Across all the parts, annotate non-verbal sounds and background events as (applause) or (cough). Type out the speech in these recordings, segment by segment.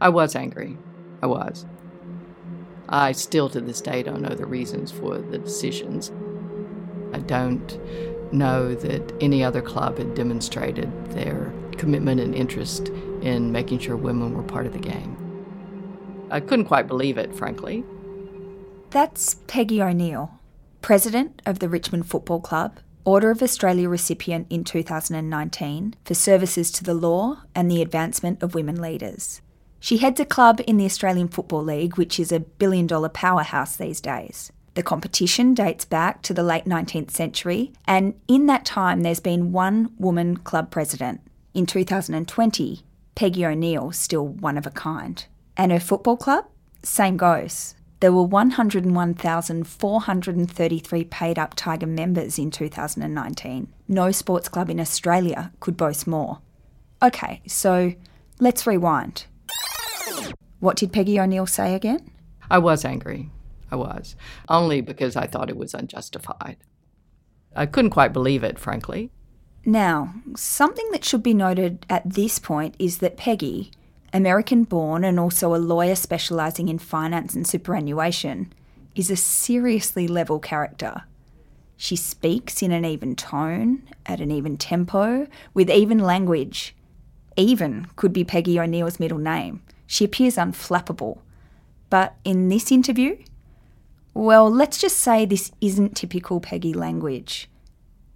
I was angry. I was. I still to this day don't know the reasons for the decisions. I don't know that any other club had demonstrated their commitment and interest in making sure women were part of the game. I couldn't quite believe it, frankly. That's Peggy O'Neal, president of the Richmond Football Club, Order of Australia recipient in 2019 for services to the law and the advancement of women leaders. She heads a club in the Australian Football League, which is a billion dollar powerhouse these days. The competition dates back to the late 19th century, and in that time, there's been one woman club president. In 2020, Peggy O'Neal, still one of a kind. And her football club? Same goes. There were 101,433 paid up Tiger members in 2019. No sports club in Australia could boast more. Okay, so let's rewind. What did Peggy O'Neal say again? I was angry. I was. Only because I thought it was unjustified. I couldn't quite believe it, frankly. Now, something that should be noted at this point is that Peggy, American born and also a lawyer specialising in finance and superannuation, is a seriously level character. She speaks in an even tone, at an even tempo, with even language. Even could be Peggy O'Neal's middle name. She appears unflappable. But in this interview, well, let's just say this isn't typical Peggy language,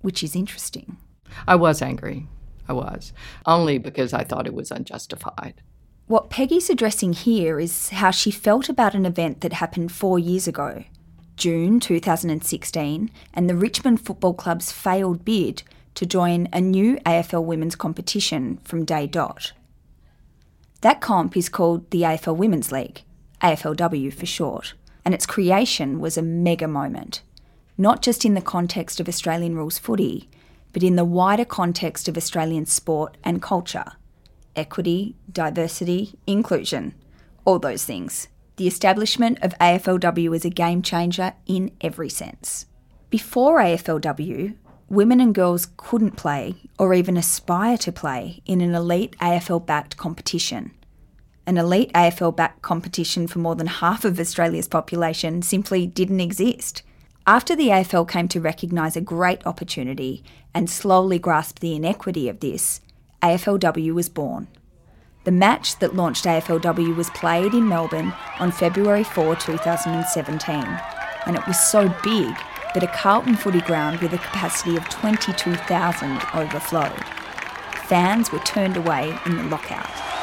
which is interesting. I was angry. I was. Only because I thought it was unjustified. What Peggy's addressing here is how she felt about an event that happened four years ago, June 2016, and the Richmond Football Club's failed bid to join a new AFL women's competition from day dot. That comp is called the AFL Women's League, AFLW for short, and its creation was a mega moment, not just in the context of Australian rules footy, but in the wider context of Australian sport and culture equity, diversity, inclusion, all those things. The establishment of AFLW is a game changer in every sense. Before AFLW, women and girls couldn't play or even aspire to play in an elite AFL backed competition. An elite AFL backed competition for more than half of Australia's population simply didn't exist. After the AFL came to recognise a great opportunity and slowly grasp the inequity of this, AFLW was born. The match that launched AFLW was played in Melbourne on February 4, 2017, and it was so big that a Carlton footy ground with a capacity of 22,000 overflowed. Fans were turned away in the lockout.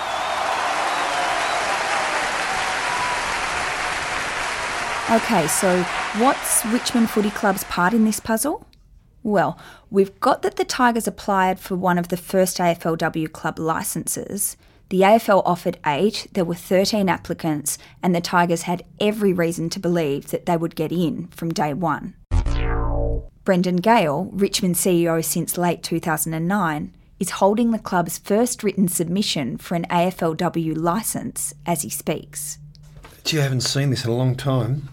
Okay, so what's Richmond Footy Club's part in this puzzle? Well, we've got that the Tigers applied for one of the first AFLW club licences. The AFL offered eight, there were 13 applicants, and the Tigers had every reason to believe that they would get in from day one. Brendon Gale, Richmond CEO since late 2009, is holding the club's first written submission for an AFLW licence as he speaks. Gee, I haven't seen this in a long time.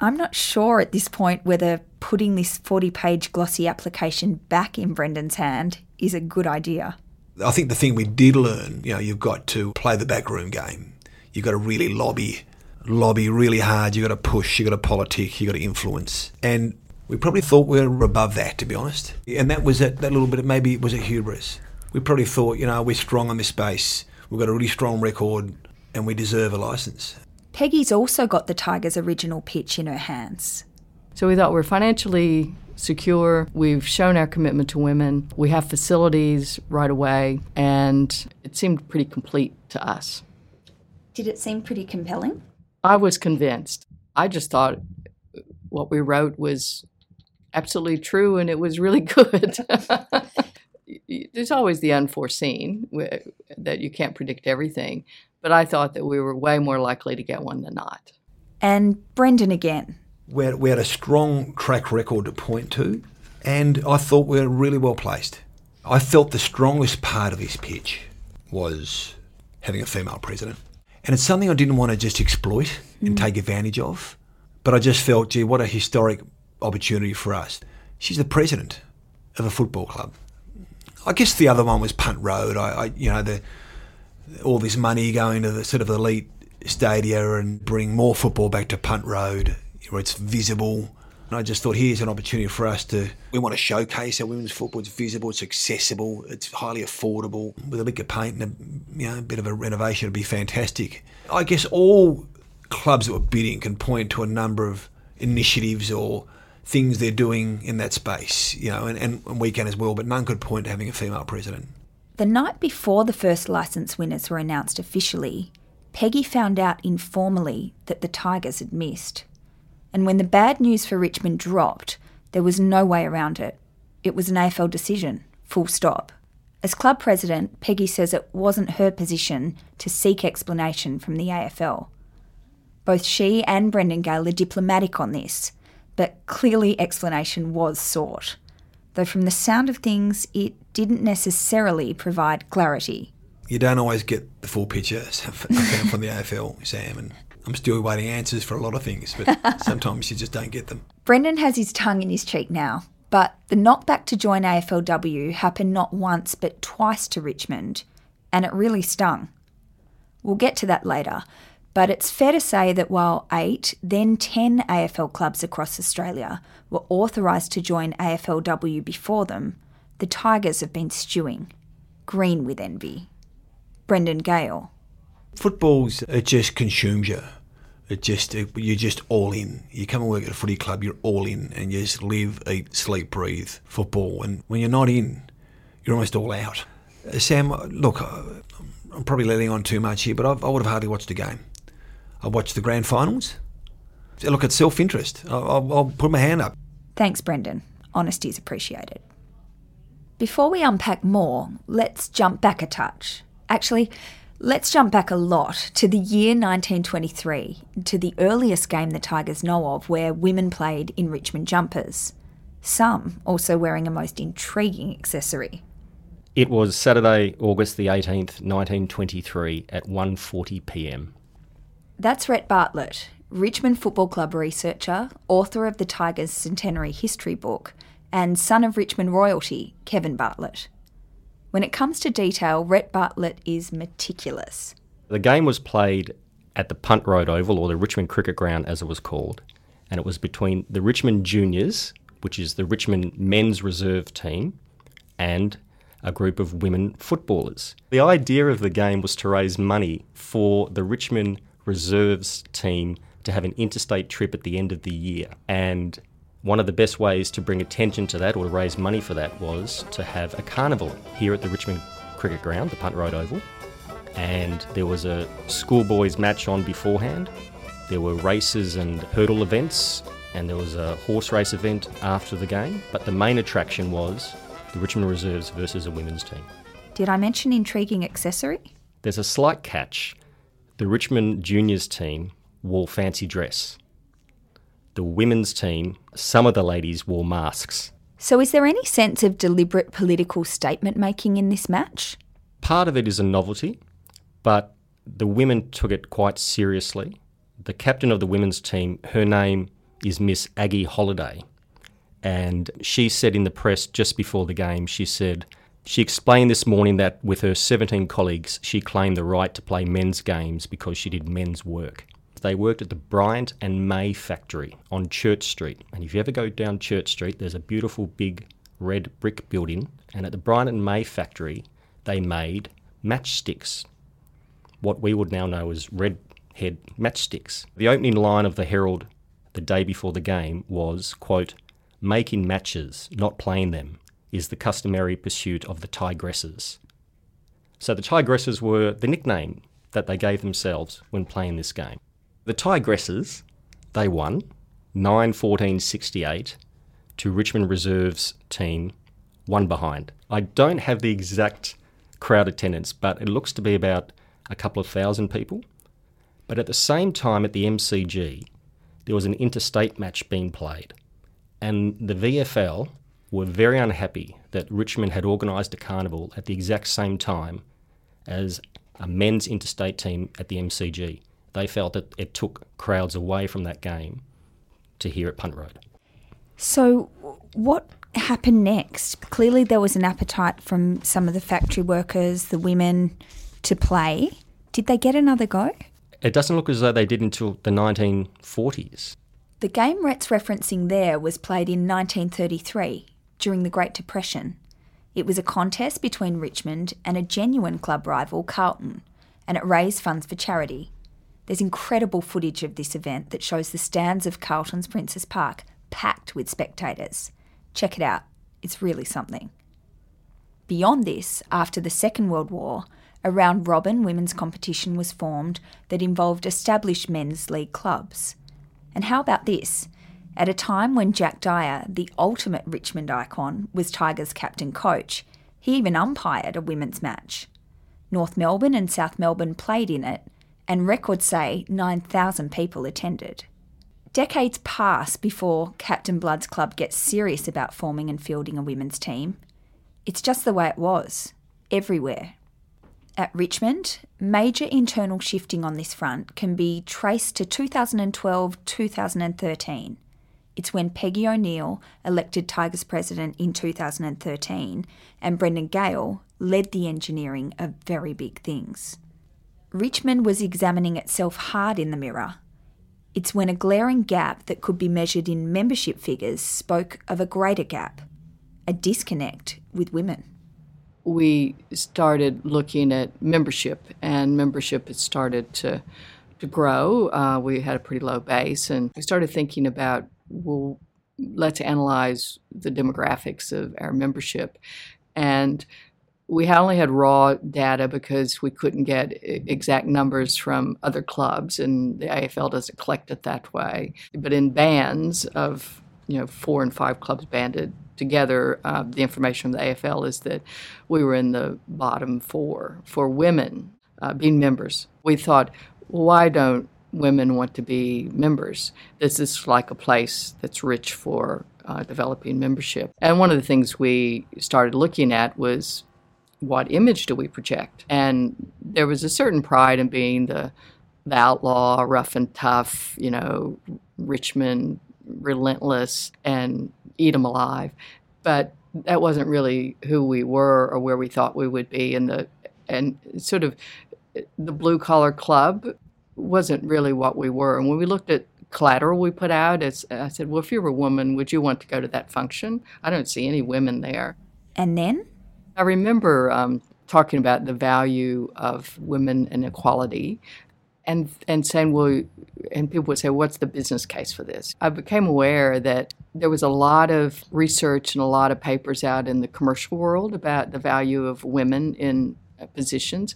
I'm not sure at this point whether putting this 40 page glossy application back in Brendon's hand is a good idea. I think the thing we did learn, you know, you've got to play the backroom game. You've got to really lobby, lobby really hard. You've got to push, you've got to politic, you've got to influence. And we probably thought we were above that, to be honest. And that was that, that little bit of maybe it was a hubris. We probably thought, you know, we're strong on this space. We've got a really strong record and we deserve a licence. Peggy's also got the Tigers' original pitch in her hands. So we thought we're financially secure. We've shown our commitment to women. We have facilities right away, and it seemed pretty complete to us. Did it seem pretty compelling? I was convinced. I just thought what we wrote was absolutely true and it was really (laughs) good. (laughs) There's always the unforeseen that you can't predict everything, but I thought that we were way more likely to get one than not. And Brendon again. We had, we had a strong track record to point to, and I thought we were really well placed. I felt the strongest part of his pitch was having a female president. And it's something I didn't want to just exploit and mm-hmm. take advantage of. But I just felt, gee, what a historic opportunity for us. She's the president of a football club. I guess the other one was Punt Road. I, I you know, the all this money going to the sort of elite stadia and bring more football back to Punt Road where it's visible. And I just thought here's an opportunity for us to. We want to showcase our women's football. It's visible, it's accessible, it's highly affordable. With a lick of paint and a, you know, a bit of a renovation, it'd be fantastic. I guess all clubs that were bidding can point to a number of initiatives or things they're doing in that space, you know, and, and we can as well, but none could point to having a female president. The night before the first licence winners were announced officially, Peggy found out informally that the Tigers had missed. And when the bad news for Richmond dropped, there was no way around it. It was an AFL decision, full stop. As club president, Peggy says it wasn't her position to seek explanation from the AFL. Both she and Brendon Gale are diplomatic on this, but clearly explanation was sought, though from the sound of things, it didn't necessarily provide clarity. You don't always get the full picture (laughs) from the AFL, Sam, and I'm still waiting answers for a lot of things, but (laughs) sometimes you just don't get them. Brendon has his tongue in his cheek now, but the knockback to join AFLW happened not once but twice to Richmond, and it really stung. We'll get to that later, but it's fair to say that while eight, then 10 AFL clubs across Australia were authorised to join AFLW before them, the Tigers have been stewing, green with envy. Brendon Gale. Football's it just consumes you. It just it, you're just all in. You come and work at a footy club, you're all in, and you just live, eat, sleep, breathe football. And when you're not in, you're almost all out. Uh, Sam, look, uh, I'm probably letting on too much here, but I've, I would have hardly watched a game. I watched the grand finals. Look, it's self interest. I'll, I'll put my hand up. Thanks, Brendon. Honesty is appreciated. Before we unpack more, let's jump back a touch. Actually, let's jump back a lot to the year 1923, to the earliest game the Tigers know of where women played in Richmond jumpers. Some also wearing a most intriguing accessory. It was Saturday, August the 18th, 1923 at 1:40 p.m. That's Rhett Bartlett, Richmond Football Club researcher, author of the Tigers Centenary History book, and son of Richmond royalty, Kevin Bartlett. When it comes to detail, Rhett Bartlett is meticulous. The game was played at the Punt Road Oval, or the Richmond Cricket Ground as it was called, and it was between the Richmond Juniors, which is the Richmond men's reserve team, and a group of women footballers. The idea of the game was to raise money for the Richmond reserves team to have an interstate trip at the end of the year. And one of the best ways to bring attention to that or to raise money for that was to have a carnival here at the Richmond Cricket Ground, the Punt Road Oval. And there was a schoolboys match on beforehand. There were races and hurdle events, and there was a horse race event after the game. But the main attraction was the Richmond Reserves versus a women's team. Did I mention intriguing accessory? There's a slight catch the Richmond juniors team wore fancy dress. The women's team, some of the ladies wore masks. So, is there any sense of deliberate political statement making in this match? Part of it is a novelty, but the women took it quite seriously. The captain of the women's team, her name is Miss Aggie Holiday. And she said in the press just before the game, she said, she explained this morning that with her 17 colleagues, she claimed the right to play men's games because she did men's work. They worked at the Bryant and May factory on Church Street. And if you ever go down Church Street, there's a beautiful big red brick building. And at the Bryant and May factory, they made matchsticks, what we would now know as red head matchsticks. The opening line of the Herald the day before the game was, quote, making matches, not playing them is the customary pursuit of the tigresses. So the tigresses were the nickname that they gave themselves when playing this game. The tigresses, they won 9 14 68 to Richmond Reserves team, one behind. I don't have the exact crowd attendance, but it looks to be about a couple of thousand people. But at the same time at the MCG, there was an interstate match being played. And the VFL were very unhappy that Richmond had organised a carnival at the exact same time as a men's interstate team at the MCG. They felt that it took crowds away from that game to here at Punt Road. So, what happened next? Clearly, there was an appetite from some of the factory workers, the women, to play. Did they get another go? It doesn't look as though they did until the 1940s. The game Rhett's referencing there was played in 1933 during the Great Depression. It was a contest between Richmond and a genuine club rival, Carlton, and it raised funds for charity. There's incredible footage of this event that shows the stands of Carlton's Princes Park packed with spectators. Check it out, it's really something. Beyond this, after the Second World War, a round robin women's competition was formed that involved established men's league clubs. And how about this? At a time when Jack Dyer, the ultimate Richmond icon, was Tigers captain coach, he even umpired a women's match. North Melbourne and South Melbourne played in it, and records say 9,000 people attended. Decades pass before Captain Blood's club gets serious about forming and fielding a women's team. It's just the way it was, everywhere. At Richmond, major internal shifting on this front can be traced to 2012 2013. It's when Peggy O'Neal, elected Tigers president in 2013, and Brendon Gale led the engineering of very big things. Richmond was examining itself hard in the mirror. It's when a glaring gap that could be measured in membership figures spoke of a greater gap, a disconnect with women. We started looking at membership, and membership had started to to grow. Uh, we had a pretty low base, and we started thinking about well, let's analyze the demographics of our membership, and we only had raw data because we couldn't get exact numbers from other clubs, and the AFL doesn't collect it that way. But in bands of you know four and five clubs banded together, uh, the information from the AFL is that we were in the bottom four for women uh, being members. We thought, well, why don't women want to be members? This is like a place that's rich for uh, developing membership. And one of the things we started looking at was what image do we project? And there was a certain pride in being the, the outlaw, rough and tough, you know, Richmond, relentless, and eat 'em alive. But that wasn't really who we were or where we thought we would be. And the and sort of the blue collar club wasn't really what we were. And when we looked at collateral we put out, as I said, well, if you were a woman, would you want to go to that function? I don't see any women there. And then I remember um, talking about the value of women and equality and and saying, well, and people would say, what's the business case for this? I became aware that there was a lot of research and a lot of papers out in the commercial world about the value of women in uh, positions,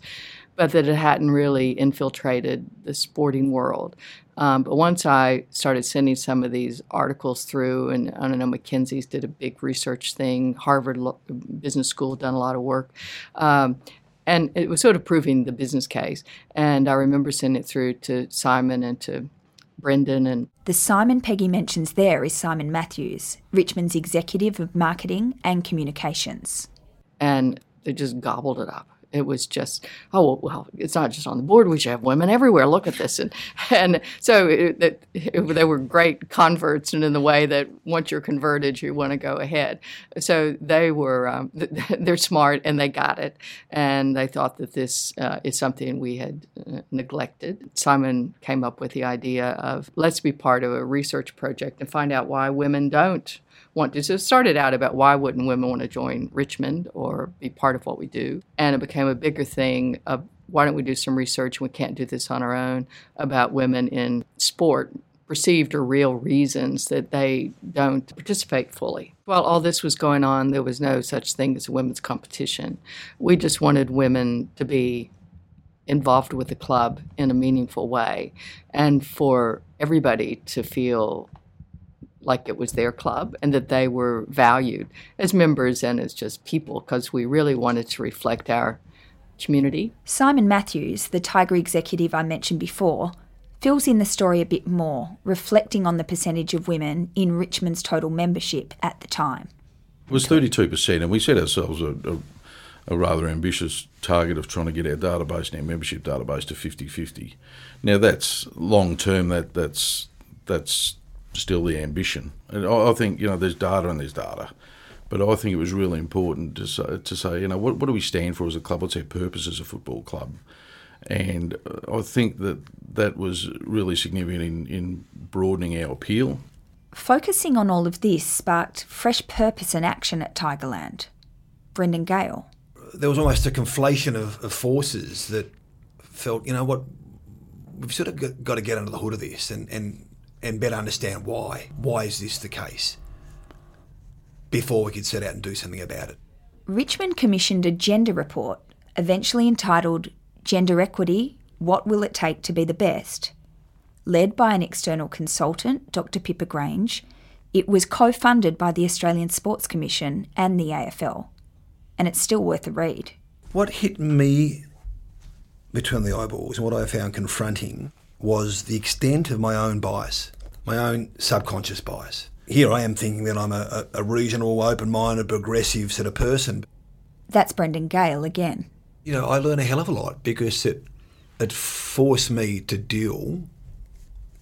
but that it hadn't really infiltrated the sporting world. Um, but once I started sending some of these articles through, and I don't know, McKinsey's did a big research thing, Harvard Business School done a lot of work. Um, and it was sort of proving the business case. And I remember sending it through to Simon and to Brendon and the Simon Peggy mentions there is Simon Matthews, Richmond's executive of marketing and communications. And they just gobbled it up it was just oh well it's not just on the board we should have women everywhere look at this. And and so it, it, it, they were great converts and in the way that once you're converted you want to go ahead. So they were um, (laughs) they're smart and they got it. And they thought that this uh, is something we had uh, neglected. Simon came up with the idea of let's be part of a research project and find out why women don't want to. Started out about why wouldn't women want to join Richmond or be part of what we do, and it became a bigger thing of why don't we do some research? We can't do this on our own about women in sport, perceived or real reasons that they don't participate fully. While all this was going on, there was no such thing as a women's competition. We just wanted women to be involved with the club in a meaningful way and for everybody to feel like it was their club and that they were valued as members and as just people because we really wanted to reflect our community. Simon Matthews, the Tiger executive I mentioned before, fills in the story a bit more, reflecting on the percentage of women in Richmond's total membership at the time. It was 32%, and we set ourselves a, a, a rather ambitious target of trying to get our database and our membership database to 50 50. Now, that's long term, that, that's, that's still the ambition. And I think, you know, there's data and there's data. But I think it was really important to say, to say you know, what, what do we stand for as a club? What's our purpose as a football club? And uh, I think that that was really significant in, in broadening our appeal. Focusing on all of this sparked fresh purpose and action at Tigerland. Brendon Gale. There was almost a conflation of, of forces that felt, you know what, we've sort of got to get under the hood of this and, and, and better understand why. Why is this the case? Before we could set out and do something about it. Richmond commissioned a gender report, eventually entitled Gender Equity What Will It Take to Be the Best? Led by an external consultant, Dr. Pippa Grange, it was co funded by the Australian Sports Commission and the AFL, and it's still worth a read. What hit me between the eyeballs and what I found confronting was the extent of my own bias, my own subconscious bias. Here I am thinking that I'm a, a reasonable, open minded, progressive sort of person. That's Brendon Gale again. You know, I learn a hell of a lot because it, it forced me to deal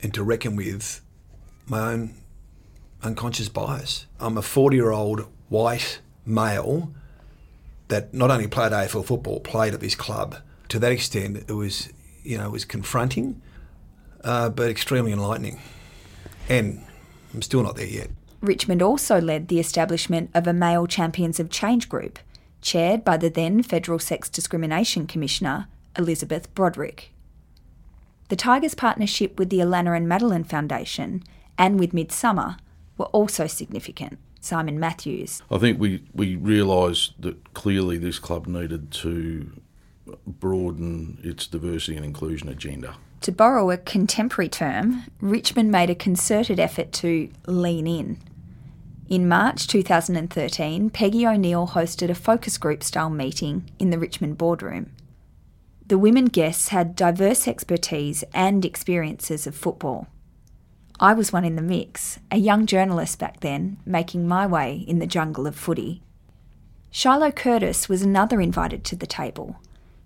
and to reckon with my own unconscious bias. I'm a 40 year old white male that not only played AFL football, played at this club. To that extent, it was, you know, it was confronting, uh, but extremely enlightening. And I'm still not there yet. Richmond also led the establishment of a Male Champions of Change group, chaired by the then Federal Sex Discrimination Commissioner, Elizabeth Broderick. The Tigers' partnership with the Alannah and Madeline Foundation and with Midsumma were also significant. Simon Matthews. I think we, we realised that clearly this club needed to broaden its diversity and inclusion agenda. To borrow a contemporary term, Richmond made a concerted effort to lean in. In March 2013, Peggy O'Neal hosted a focus group style meeting in the Richmond boardroom. The women guests had diverse expertise and experiences of football. I was one in the mix, a young journalist back then, making my way in the jungle of footy. Shiloh Curtis was another invited to the table.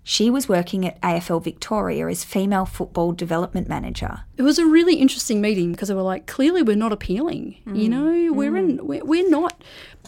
She was working at AFL Victoria as female football development manager. It was a really interesting meeting because they were like, clearly we're not appealing. Mm. You know, we're mm. in we're, we're not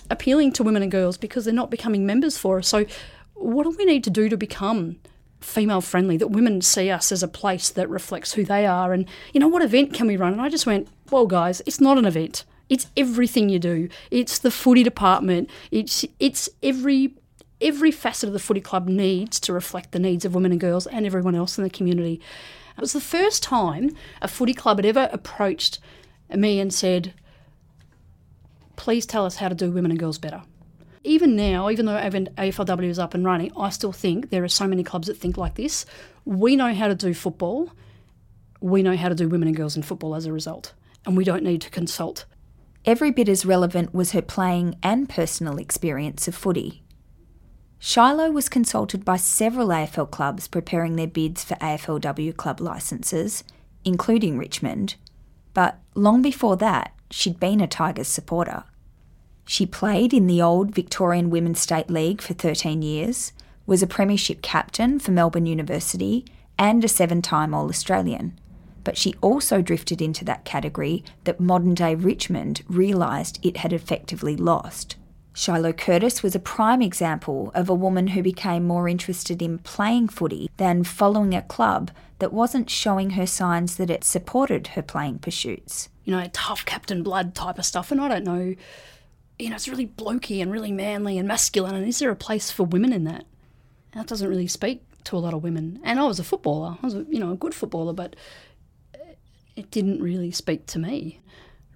appealing to women and girls because they're not becoming members for us. So, what do we need to do to become female friendly, that women see us as a place that reflects who they are. And, you know, what event can we run? And I just went, well, guys, it's not an event. It's everything you do. It's the footy department. It's it's every every facet of the footy club needs to reflect the needs of women and girls and everyone else in the community. It was the first time a footy club had ever approached me and said, please tell us how to do women and girls better even now, even though AFLW is up and running, I still think there are so many clubs that think like this. We know how to do football. We know how to do women and girls in football as a result, and we don't need to consult. Every bit as relevant was her playing and personal experience of footy. Shiloh was consulted by several AFL clubs preparing their bids for AFLW club licences, including Richmond, but long before that, she'd been a Tigers supporter. She played in the old Victorian Women's State League for 13 years, was a Premiership captain for Melbourne University, and a seven time All Australian. But she also drifted into that category that modern day Richmond realised it had effectively lost. Shiloh Curtis was a prime example of a woman who became more interested in playing footy than following a club that wasn't showing her signs that it supported her playing pursuits. You know, tough captain blood type of stuff. And I don't know you know, it's really blokey and really manly and masculine. And is there a place for women in that? that doesn't really speak to a lot of women. And I was a footballer. I was, you know, a good footballer, but it didn't really speak to me.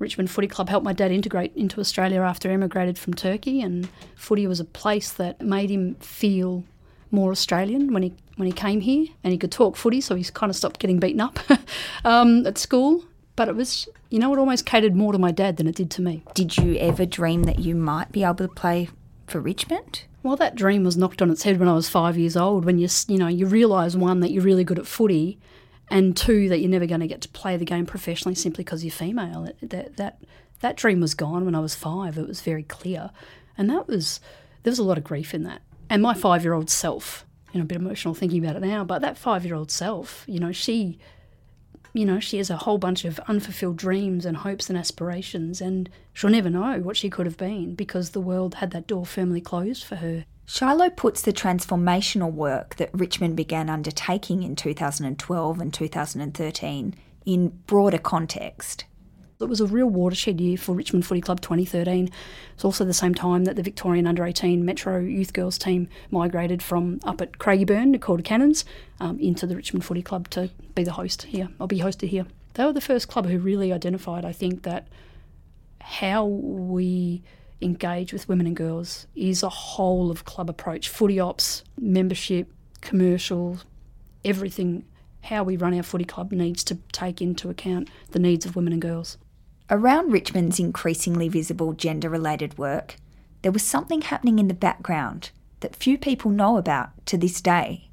Richmond Footy Club helped my dad integrate into Australia after he emigrated from Turkey, and footy was a place that made him feel more Australian when he when he came here, and he could talk footy, so he's kind of stopped getting beaten up (laughs) um, at school. But it was, you know, it almost catered more to my dad than it did to me. Did you ever dream that you might be able to play for Richmond? Well, that dream was knocked on its head when I was five years old. When you, you know, you realise one that you're really good at footy, and two that you're never going to get to play the game professionally simply because you're female. That that that dream was gone when I was five. It was very clear, and that was there was a lot of grief in that. And my five year old self, you know, a bit emotional thinking about it now, but that five year old self, you know, she you know, she has a whole bunch of unfulfilled dreams and hopes and aspirations, and she'll never know what she could have been because the world had that door firmly closed for her. Shiloh puts the transformational work that Richmond began undertaking in 2012 and 2013 in broader context. It was a real watershed year for Richmond Footy Club 2013. It's also the same time that the Victorian under 18 Metro Youth Girls team migrated from up at Craigieburn to Calder Cannons um, into the Richmond Footy Club to be the host here. I'll be hosted here. They were the first club who really identified, I think, that how we engage with women and girls is a whole of club approach footy ops, membership, commercials, everything. How we run our footy club needs to take into account the needs of women and girls. Around Richmond's increasingly visible gender related work, there was something happening in the background that few people know about to this day.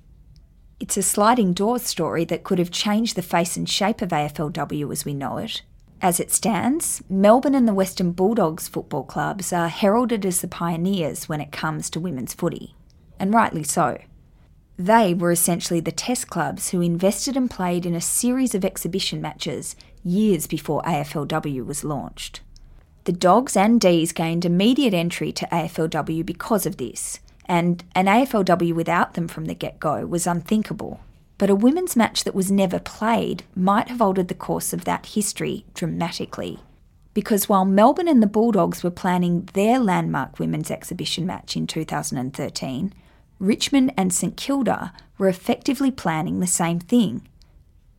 It's a sliding doors story that could have changed the face and shape of AFLW as we know it. As it stands, Melbourne and the Western Bulldogs football clubs are heralded as the pioneers when it comes to women's footy, and rightly so. They were essentially the test clubs who invested and played in a series of exhibition matches years before AFLW was launched. The Dogs and D's gained immediate entry to AFLW because of this, and an AFLW without them from the get go was unthinkable. But a women's match that was never played might have altered the course of that history dramatically. Because while Melbourne and the Bulldogs were planning their landmark women's exhibition match in 2013, Richmond and St Kilda were effectively planning the same thing.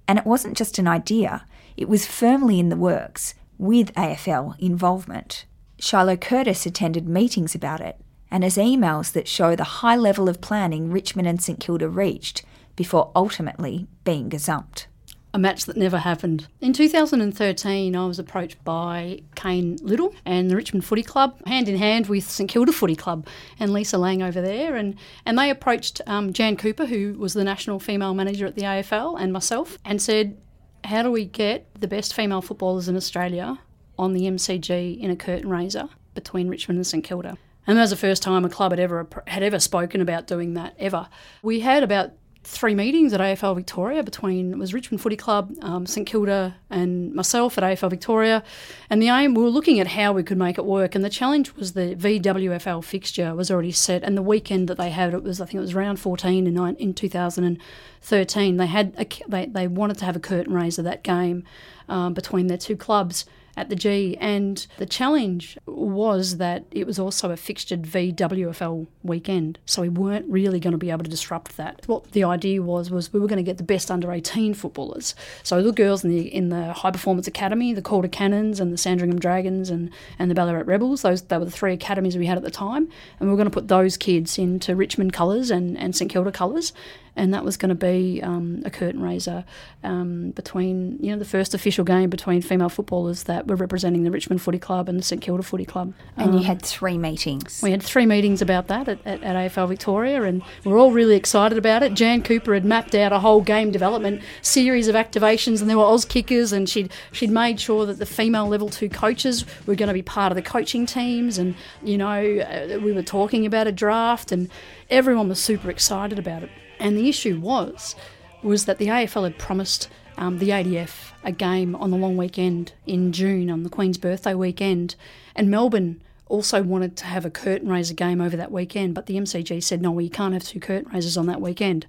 And it wasn't just an idea, it was firmly in the works, with AFL involvement. Shiloh Curtis attended meetings about it and has emails that show the high level of planning Richmond and St Kilda reached before ultimately being gazumped a match that never happened. In 2013, I was approached by Kane Little and the Richmond Footy Club, hand in hand with St Kilda Footy Club and Lisa Lang over there. And, and they approached um, Jan Cooper, who was the national female manager at the AFL, and myself, and said, How do we get the best female footballers in Australia on the MCG in a curtain raiser between Richmond and St Kilda? And that was the first time a club had ever had ever spoken about doing that ever. We had about three meetings at AFL Victoria between it was Richmond Footy Club, um, St Kilda, and myself at AFL Victoria. And the aim we were looking at how we could make it work. And the challenge was the VWFL fixture was already set, and the weekend that they had it was I think it was round 14 in in 2013. They had a, they they wanted to have a curtain raiser that game um, between their two clubs at the G. And the challenge was that it was also a fixtured VWFL weekend, so we weren't really going to be able to disrupt that. What the idea was was we were going to get the best under 18 footballers. So the girls in the in the High Performance Academy, the Calder Cannons and the Sandringham Dragons and, and the Ballarat Rebels, those they were the three academies we had at the time. And we were going to put those kids into Richmond colours and, and St Kilda colours and that was going to be um, a curtain raiser um, between you know the first official game between female footballers that were representing the Richmond Footy Club and the St Kilda Footy Club. And um, you had three meetings. We had three meetings about that at, at, at, AFL Victoria, and we're all really excited about it. Jan Cooper had mapped out a whole game development series of activations, and there were Oz kickers, and she'd she'd made sure that the female level two coaches were going to be part of the coaching teams, and you know uh, we were talking about a draft, and everyone was super excited about it. And the issue was was that the AFL had promised um, the ADF a game on the long weekend in June on the Queen's birthday weekend, and Melbourne also wanted to have a curtain raiser game over that weekend, but the MCG said no, we can't have two curtain raisers on that weekend.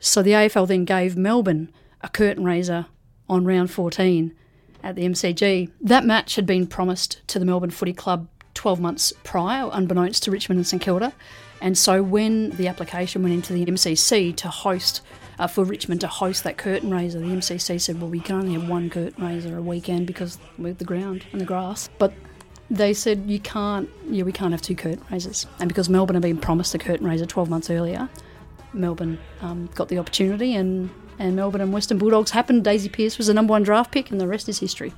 So the AFL then gave Melbourne a curtain raiser on round 14 at the MCG. That match had been promised to the Melbourne Footy Club 12 months prior, unbeknownst to Richmond and St Kilda. And so when the application went into the MCC to host, uh, for Richmond to host that curtain raiser, the MCC said, well, we can only have one curtain raiser a weekend because with the ground and the grass. But they said you can't, yeah, we can't have two curtain raisers. And because Melbourne had been promised a curtain raiser 12 months earlier, Melbourne um, got the opportunity and, and Melbourne and Western Bulldogs happened. Daisy Pearce was the number one draft pick and the rest is history.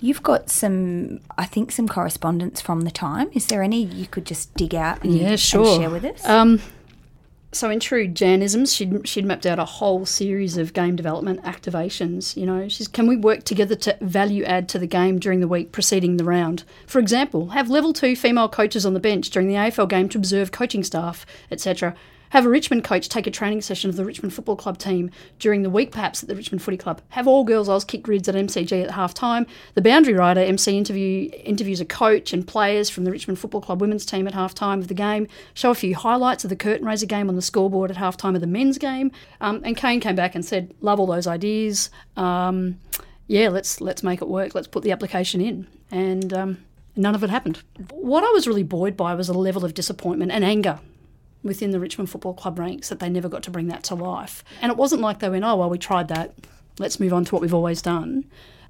You've got some, I think, some correspondence from the time. Is there any you could just dig out and, yeah, sure. and share with us? Um, so in true Janisms, she'd, she'd mapped out a whole series of game development activations. You know, she's can we work together to value add to the game during the week preceding the round? For example, have level two female coaches on the bench during the AFL game to observe coaching staff, etc. Have a Richmond coach take a training session of the Richmond Football Club team during the week, perhaps at the Richmond Footy Club. Have all girls Oz kick grids at MCG at half time. The boundary rider MC interview interviews a coach and players from the Richmond Football Club women's team at half time of the game. Show a few highlights of the curtain raiser game on the scoreboard at half time of the men's game. Um, and Kane came back and said, "Love all those ideas. Um, yeah, let's let's make it work. Let's put the application in." And um, none of it happened. What I was really buoyed by was a level of disappointment and anger within the Richmond Football Club ranks that they never got to bring that to life. And it wasn't like they went, oh, well, we tried that. Let's move on to what we've always done.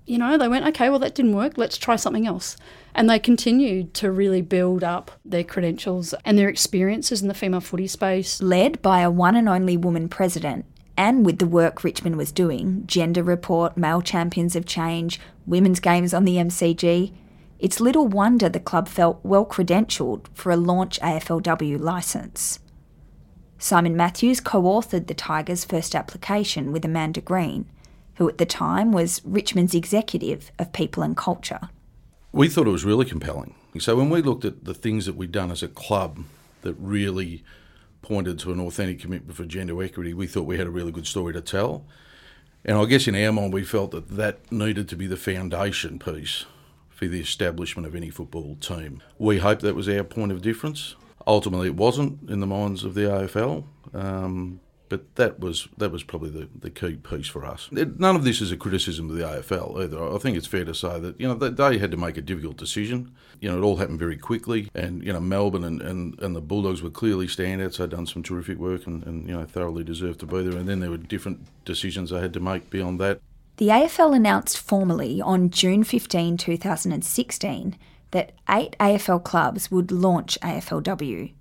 You know, they went, okay, well, that didn't work. Let's try something else. And they continued to really build up their credentials and their experiences in the female footy space. Led by a one and only woman president, and with the work Richmond was doing Gender Report, Male Champions of Change, Women's Games on the MCG it's little wonder the club felt well credentialed for a launch AFLW licence. Simon Matthews co authored the Tigers' first application with Amanda Green, who at the time was Richmond's executive of people and culture. We thought it was really compelling. So when we looked at the things that we'd done as a club that really pointed to an authentic commitment for gender equity, we thought we had a really good story to tell. And I guess in our mind, we felt that that needed to be the foundation piece for the establishment of any football team. We hope that was our point of difference. Ultimately, it wasn't in the minds of the AFL. Um, but that was that was probably the, the key piece for us. It, none of this is a criticism of the AFL either. I think it's fair to say that you know they, they, had to make a difficult decision. You know, it all happened very quickly, and you know Melbourne and, and, and the Bulldogs were clearly standouts. They'd done some terrific work and, and you know thoroughly deserved to be there. And then there were different decisions they had to make beyond that. The AFL announced formally on June 15, 2016, that eight AFL clubs would launch AFLW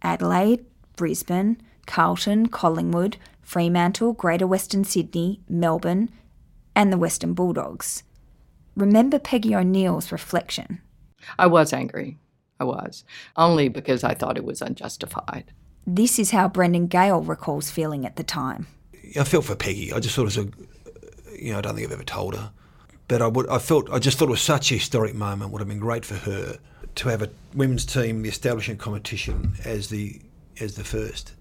Adelaide, Brisbane, Carlton, Collingwood, Fremantle, Greater Western Sydney, Melbourne, and the Western Bulldogs. Remember Peggy O'Neal's reflection. I was angry. I was. Only because I thought it was unjustified. This is how Brendon Gale recalls feeling at the time. I felt for Peggy. I just sort of you know, I don't think I've ever told her. But I would, I felt, I just thought it was such a historic moment. Would have been great for her to have a women's team, the establishing competition, as the as the first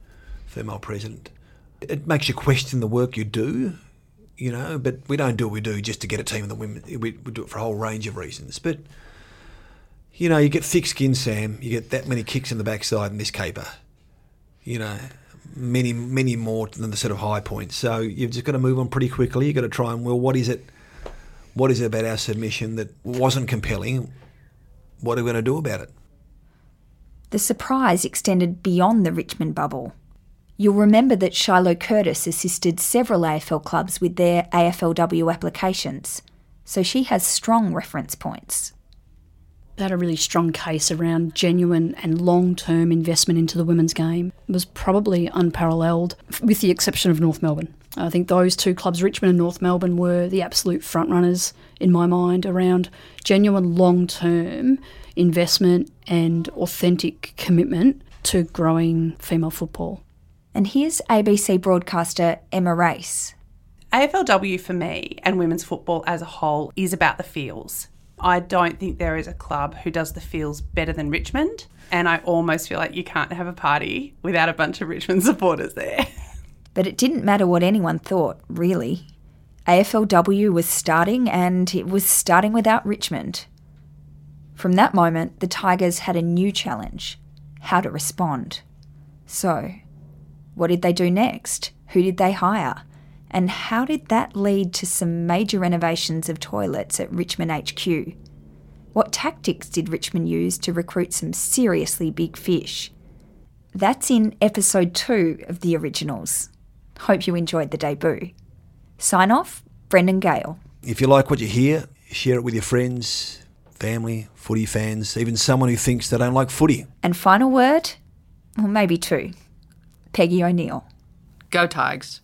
female president. It makes you question the work you do, you know. But we don't do what we do just to get a team of the women. We, we do it for a whole range of reasons. But you know, you get thick skin, Sam. You get that many kicks in the backside in this caper. You know, many, many more than the sort of high points. So you've just got to move on pretty quickly. You've got to try and, well, what is it? What is it about our submission that wasn't compelling? What are we going to do about it? The surprise extended beyond the Richmond bubble. You'll remember that Shiloh Curtis assisted several AFL clubs with their AFLW applications, so she has strong reference points had a really strong case around genuine and long term investment into the women's game. It was probably unparalleled, with the exception of North Melbourne. I think those two clubs, Richmond and North Melbourne, were the absolute frontrunners in my mind around genuine long term investment and authentic commitment to growing female football. And here's ABC broadcaster Emma Race. AFLW for me and women's football as a whole is about the feels. I don't think there is a club who does the feels better than Richmond. And I almost feel like you can't have a party without a bunch of Richmond (laughs) supporters there. But it didn't matter what anyone thought, really. AFLW was starting, and it was starting without Richmond. From that moment, the Tigers had a new challenge how to respond. So, what did they do next? Who did they hire? And how did that lead to some major renovations of toilets at Richmond HQ? What tactics did Richmond use to recruit some seriously big fish? That's in episode two of the originals. Hope you enjoyed the debut. Sign off, Brendon Gale. If you like what you hear, share it with your friends, family, footy fans, even someone who thinks they don't like footy. And final word, or maybe two Peggy O'Neal. Go Tigers.